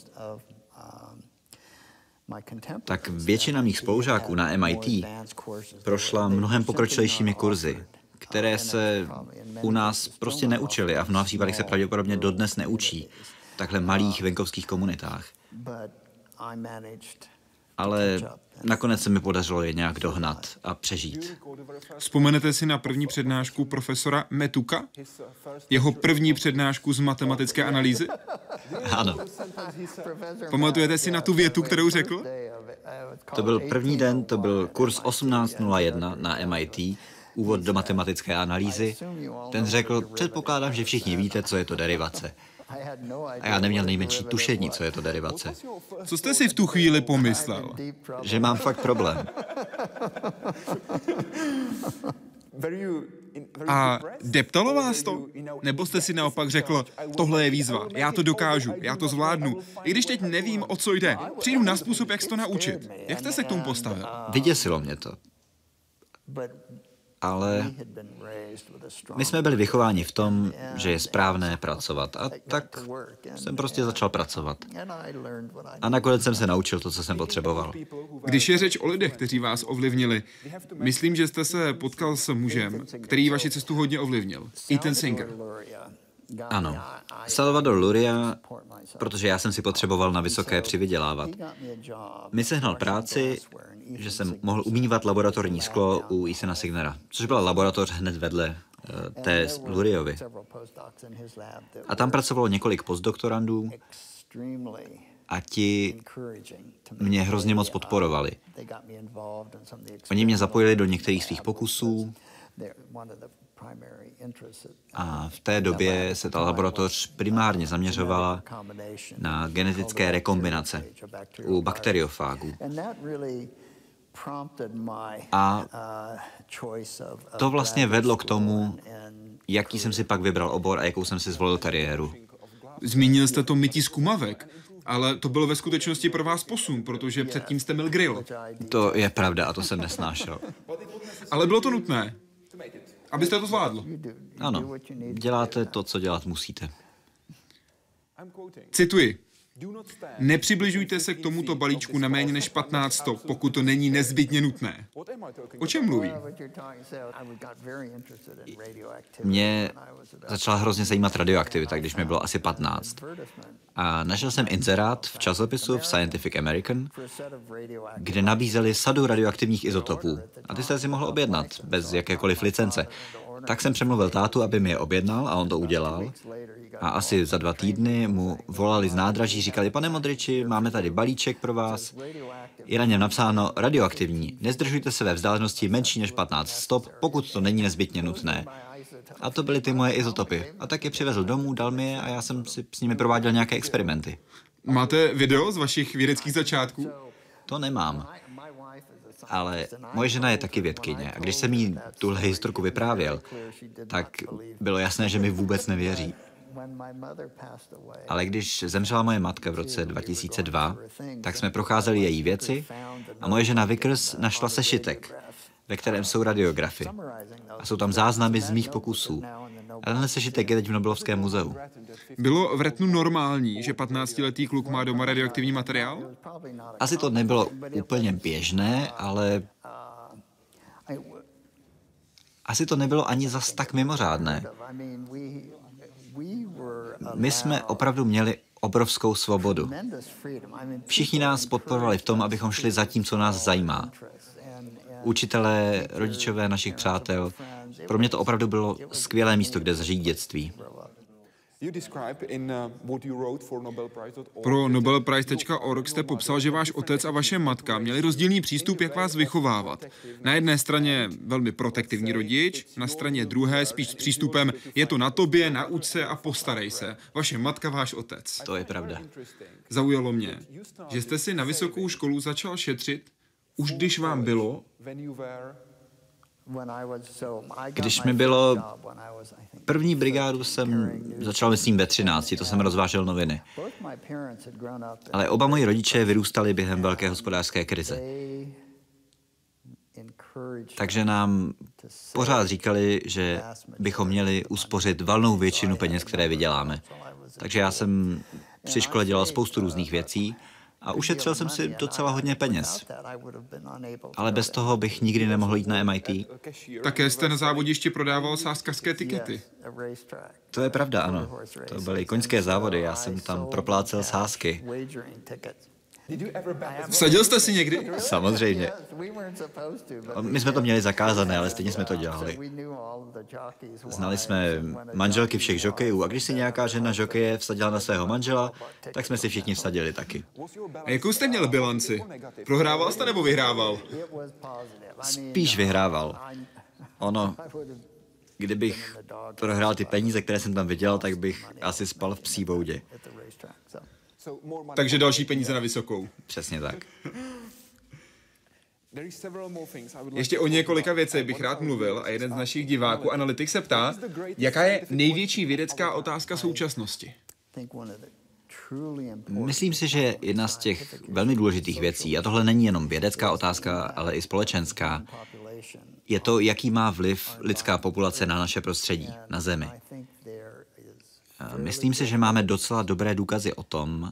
tak většina mých spolužáků na MIT prošla mnohem pokročilejšími kurzy, které se u nás prostě neučili a v mnoha případech se pravděpodobně dodnes neučí v takhle malých venkovských komunitách. Ale nakonec se mi podařilo je nějak dohnat a přežít. Vzpomenete si na první přednášku profesora Metuka? Jeho první přednášku z matematické analýzy? Ano, Pamatujete si na tu větu, kterou řekl? to byl první den, to byl kurz 1801 na MIT, úvod do matematické analýzy. Ten řekl, předpokládám, že všichni víte, co je to derivace. A já neměl nejmenší tušení, co je to derivace. Co jste si v tu chvíli pomyslel? Že mám fakt problém. A deptalo vás to? Nebo jste si naopak řekl, tohle je výzva, já to dokážu, já to zvládnu. I když teď nevím, o co jde, přijdu na způsob, jak se to naučit. Jak jste se k tomu postavil? Vyděsilo mě to. Ale my jsme byli vychováni v tom, že je správné pracovat. A tak jsem prostě začal pracovat. A nakonec jsem se naučil to, co jsem potřeboval. Když je řeč o lidech, kteří vás ovlivnili, myslím, že jste se potkal s mužem, který vaši cestu hodně ovlivnil. Ethan Singer. Ano. Salvador Luria, protože já jsem si potřeboval na vysoké přivydělávat. Mi sehnal práci, že jsem mohl umývat laboratorní sklo u Isena Signera, což byla laboratoř hned vedle uh, té Luriovi. A tam pracovalo několik postdoktorandů a ti mě hrozně moc podporovali. Oni mě zapojili do některých svých pokusů a v té době se ta laboratoř primárně zaměřovala na genetické rekombinace u bakteriofágů. A to vlastně vedlo k tomu, jaký jsem si pak vybral obor a jakou jsem si zvolil kariéru. Zmínil jste to mytí zkumavek, ale to bylo ve skutečnosti pro vás posun, protože předtím jste mil grill. To je pravda a to jsem nesnášel. Ale bylo to nutné, abyste to zvládl. Ano, děláte to, co dělat musíte. Cituji. Nepřibližujte se k tomuto balíčku na méně než 15 stop, pokud to není nezbytně nutné. O čem mluví? Mě začala hrozně zajímat radioaktivita, když mi bylo asi 15. A našel jsem inzerát v časopisu v Scientific American, kde nabízeli sadu radioaktivních izotopů. A ty jste si mohl objednat, bez jakékoliv licence. Tak jsem přemluvil tátu, aby mi je objednal a on to udělal. A asi za dva týdny mu volali z nádraží, říkali, pane Modriči, máme tady balíček pro vás. Je na něm napsáno radioaktivní. Nezdržujte se ve vzdálenosti menší než 15 stop, pokud to není nezbytně nutné. A to byly ty moje izotopy. A tak je přivezl domů, dal mi je a já jsem si s nimi prováděl nějaké experimenty. Máte video z vašich vědeckých začátků? To nemám. Ale moje žena je taky vědkyně a když jsem jí tuhle historku vyprávěl, tak bylo jasné, že mi vůbec nevěří. Ale když zemřela moje matka v roce 2002, tak jsme procházeli její věci a moje žena Vickers našla sešitek, ve kterém jsou radiografy. A jsou tam záznamy z mých pokusů. A tenhle sešitek je teď v Nobelovském muzeu. Bylo v Retnu normální, že 15-letý kluk má doma radioaktivní materiál? Asi to nebylo úplně běžné, ale asi to nebylo ani zas tak mimořádné. My jsme opravdu měli obrovskou svobodu. Všichni nás podporovali v tom, abychom šli za tím, co nás zajímá. Učitelé, rodičové našich přátel. Pro mě to opravdu bylo skvělé místo, kde zažít dětství. Pro nobelprize.org jste popsal, že váš otec a vaše matka měli rozdílný přístup, jak vás vychovávat. Na jedné straně velmi protektivní rodič, na straně druhé spíš s přístupem je to na tobě, nauč se a postarej se. Vaše matka, váš otec. To je pravda. Zaujalo mě, že jste si na vysokou školu začal šetřit, už když vám bylo Když mi bylo první brigádu jsem začal, myslím, ve 13, to jsem rozvážel noviny. Ale oba moji rodiče vyrůstali během velké hospodářské krize. Takže nám pořád říkali, že bychom měli uspořit valnou většinu peněz, které vyděláme. Takže já jsem při škole dělal spoustu různých věcí a ušetřil jsem si docela hodně peněz. Ale bez toho bych nikdy nemohl jít na MIT. Také jste na závodišti prodával sázkařské tikety. To je pravda, ano. To byly koňské závody, já jsem tam proplácel sázky. Vsadil jste si někdy? Samozřejmě. My jsme to měli zakázané, ale stejně jsme to dělali. Znali jsme manželky všech žokejů a když si nějaká žena žokeje vsadila na svého manžela, tak jsme si všichni vsadili taky. A jakou jste měl bilanci? Prohrával jste nebo vyhrával? Spíš vyhrával. Ono, kdybych prohrál ty peníze, které jsem tam vydělal, tak bych asi spal v psí boudě. Takže další peníze na vysokou. Přesně tak. Ještě o několika věcech bych rád mluvil a jeden z našich diváků, analytik, se ptá, jaká je největší vědecká otázka současnosti? Myslím si, že jedna z těch velmi důležitých věcí, a tohle není jenom vědecká otázka, ale i společenská, je to, jaký má vliv lidská populace na naše prostředí, na Zemi. Myslím si, že máme docela dobré důkazy o tom,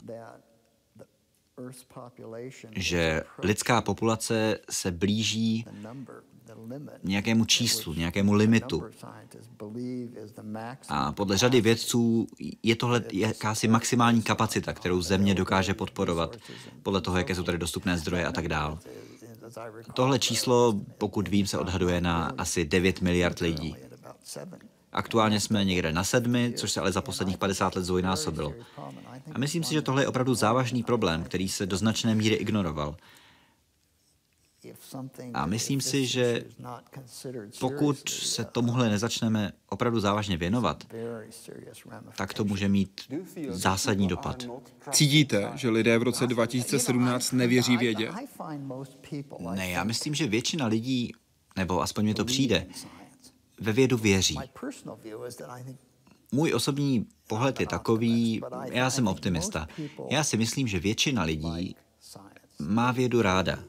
že lidská populace se blíží nějakému číslu, nějakému limitu. A podle řady vědců je tohle jakási maximální kapacita, kterou země dokáže podporovat, podle toho, jaké jsou tady dostupné zdroje a tak dál. Tohle číslo, pokud vím, se odhaduje na asi 9 miliard lidí. Aktuálně jsme někde na sedmi, což se ale za posledních 50 let zdvojnásobilo. A myslím si, že tohle je opravdu závažný problém, který se do značné míry ignoroval. A myslím si, že pokud se tomuhle nezačneme opravdu závažně věnovat, tak to může mít zásadní dopad. Cítíte, že lidé v roce 2017 nevěří vědě? Ne, já myslím, že většina lidí, nebo aspoň mi to přijde, ve vědu věří. Můj osobní pohled je takový, já jsem optimista. Já si myslím, že většina lidí má vědu ráda,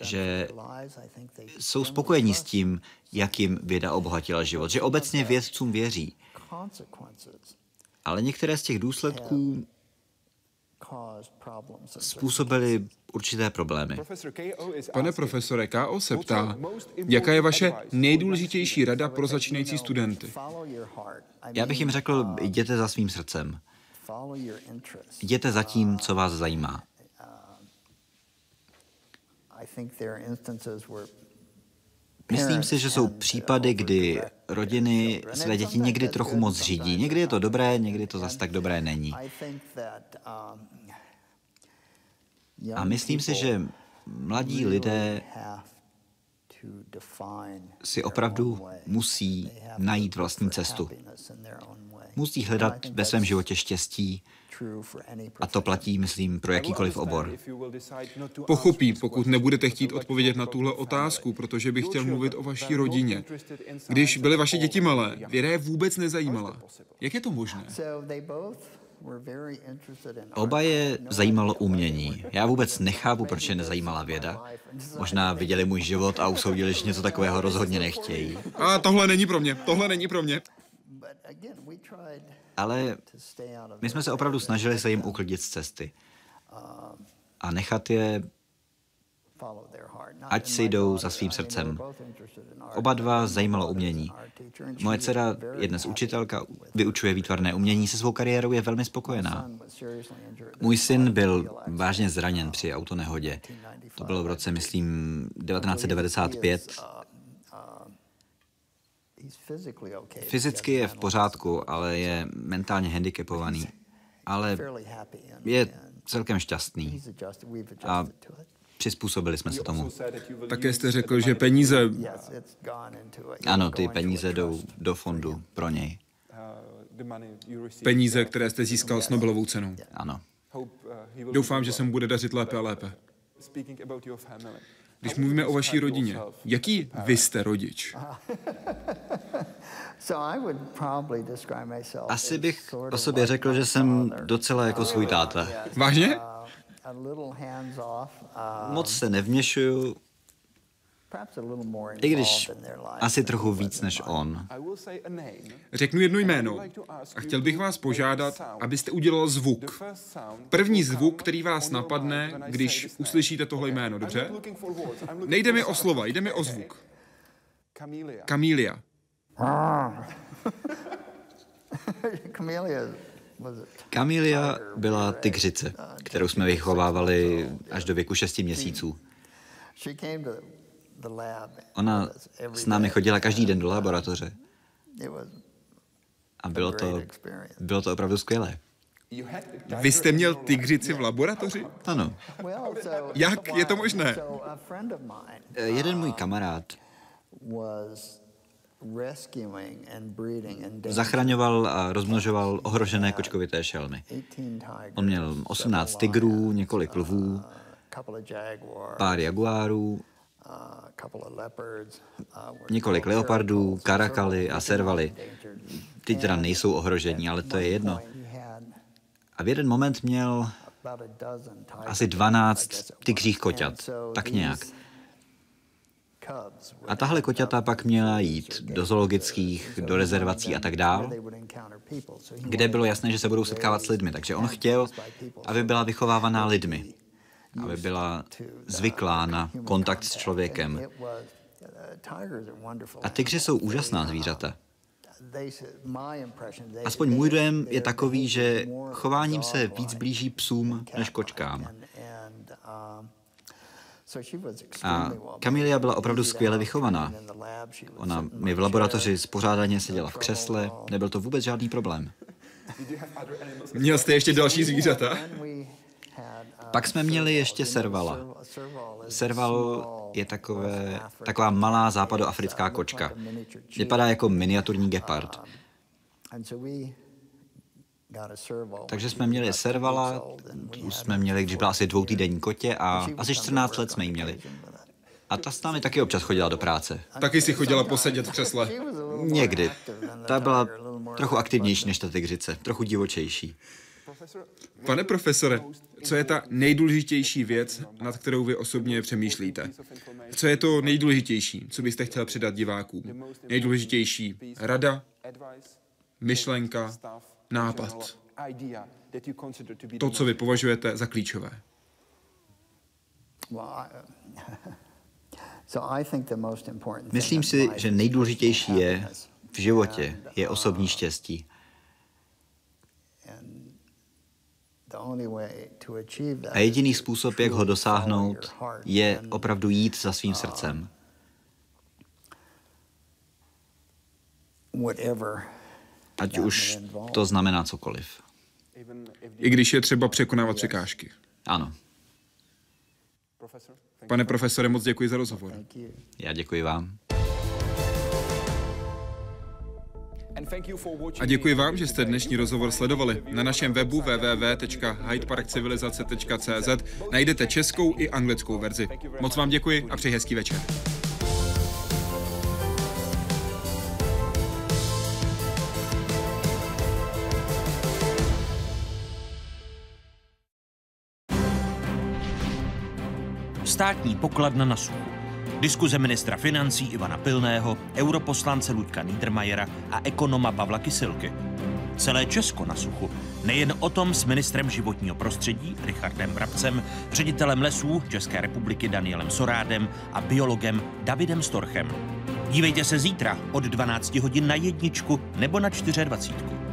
že jsou spokojení s tím, jak jim věda obohatila život, že obecně vědcům věří. Ale některé z těch důsledků způsobily určité problémy. Pane profesore, K.O. se ptá, jaká je vaše nejdůležitější rada pro začínající studenty? Já bych jim řekl, jděte za svým srdcem. Jděte za tím, co vás zajímá. Myslím si, že jsou případy, kdy rodiny své děti někdy trochu moc řídí. Někdy je to dobré, někdy to zas tak dobré není. A myslím si, že mladí lidé si opravdu musí najít vlastní cestu. Musí hledat ve svém životě štěstí a to platí, myslím, pro jakýkoliv obor. Pochopím, pokud nebudete chtít odpovědět na tuhle otázku, protože bych chtěl mluvit o vaší rodině. Když byly vaše děti malé, věda je vůbec nezajímala. Jak je to možné? Oba je zajímalo umění. Já vůbec nechápu, proč je nezajímala věda. Možná viděli můj život a usoudili, že něco takového rozhodně nechtějí. A tohle není pro mě, tohle není pro mě. Ale my jsme se opravdu snažili se jim uklidit z cesty a nechat je, ať si jdou za svým srdcem. Oba dva zajímalo umění. Moje dcera je dnes učitelka, vyučuje výtvarné umění, se svou kariérou je velmi spokojená. Můj syn byl vážně zraněn při autonehodě. To bylo v roce, myslím, 1995 Fyzicky je v pořádku, ale je mentálně handicapovaný. Ale je celkem šťastný. A přizpůsobili jsme se tomu. Také jste řekl, že peníze... Ano, ty peníze jdou do fondu pro něj. Peníze, které jste získal s Nobelovou cenou. Ano. Doufám, že se mu bude dařit lépe a lépe. Když mluvíme o vaší rodině, jaký vy jste rodič? Asi bych o sobě řekl, že jsem docela jako svůj táta. Vážně? Moc se nevměšuju, i když asi trochu víc než on. Řeknu jedno jméno. a chtěl bych vás požádat, abyste udělal zvuk. První zvuk, který vás napadne, když uslyšíte tohle jméno, dobře? Nejde mi o slova, jde mi o zvuk. Kamília. Kamilia byla tygřice, kterou jsme vychovávali až do věku 6 měsíců. Ona s námi chodila každý den do laboratoře. A bylo to, bylo to opravdu skvělé. Vy jste měl tygřici v laboratoři? Ano. Jak je to možné? Jeden můj kamarád zachraňoval a rozmnožoval ohrožené kočkovité šelmy. On měl 18 tigrů, několik lvů, pár jaguárů, několik leopardů, karakaly a servaly. Ty teda nejsou ohrožení, ale to je jedno. A v jeden moment měl asi 12 tygřích koťat, tak nějak. A tahle koťata pak měla jít do zoologických, do rezervací a tak dál, kde bylo jasné, že se budou setkávat s lidmi. Takže on chtěl, aby byla vychovávaná lidmi, aby byla zvyklá na kontakt s člověkem. A tygři jsou úžasná zvířata. Aspoň můj dojem je takový, že chováním se víc blíží psům než kočkám. A Kamilia byla opravdu skvěle vychovaná. Ona mi v laboratoři spořádaně seděla v křesle, nebyl to vůbec žádný problém. Měl jste ještě další zvířata? Pak jsme měli ještě servala. Serval je takové, taková malá západoafrická kočka. Vypadá jako miniaturní gepard. Takže jsme měli servala, tu jsme měli, když byla asi dvoutýdenní kotě a asi 14 let jsme ji měli. A ta s námi taky občas chodila do práce. Taky si chodila posedět v křesle. Někdy. Ta byla trochu aktivnější než ta tygřice, trochu divočejší. Pane profesore, co je ta nejdůležitější věc, nad kterou vy osobně přemýšlíte? Co je to nejdůležitější, co byste chtěl předat divákům? Nejdůležitější rada, myšlenka, nápad. To, co vy považujete za klíčové. Myslím si, že nejdůležitější je v životě je osobní štěstí. A jediný způsob, jak ho dosáhnout, je opravdu jít za svým srdcem. Ať už to znamená cokoliv. I když je třeba překonávat překážky. Ano. Pane profesore, moc děkuji za rozhovor. Já děkuji vám. A děkuji vám, že jste dnešní rozhovor sledovali. Na našem webu www.hydeparkcivilizace.cz najdete českou i anglickou verzi. Moc vám děkuji a přeji hezký večer. Státní pokladna na suchu. Diskuze ministra financí Ivana Pilného, europoslance Luďka Niedermayera a ekonoma Pavla Kysilky. Celé Česko na suchu. Nejen o tom s ministrem životního prostředí Richardem Brabcem, ředitelem lesů České republiky Danielem Sorádem a biologem Davidem Storchem. Dívejte se zítra od 12 hodin na jedničku nebo na 24.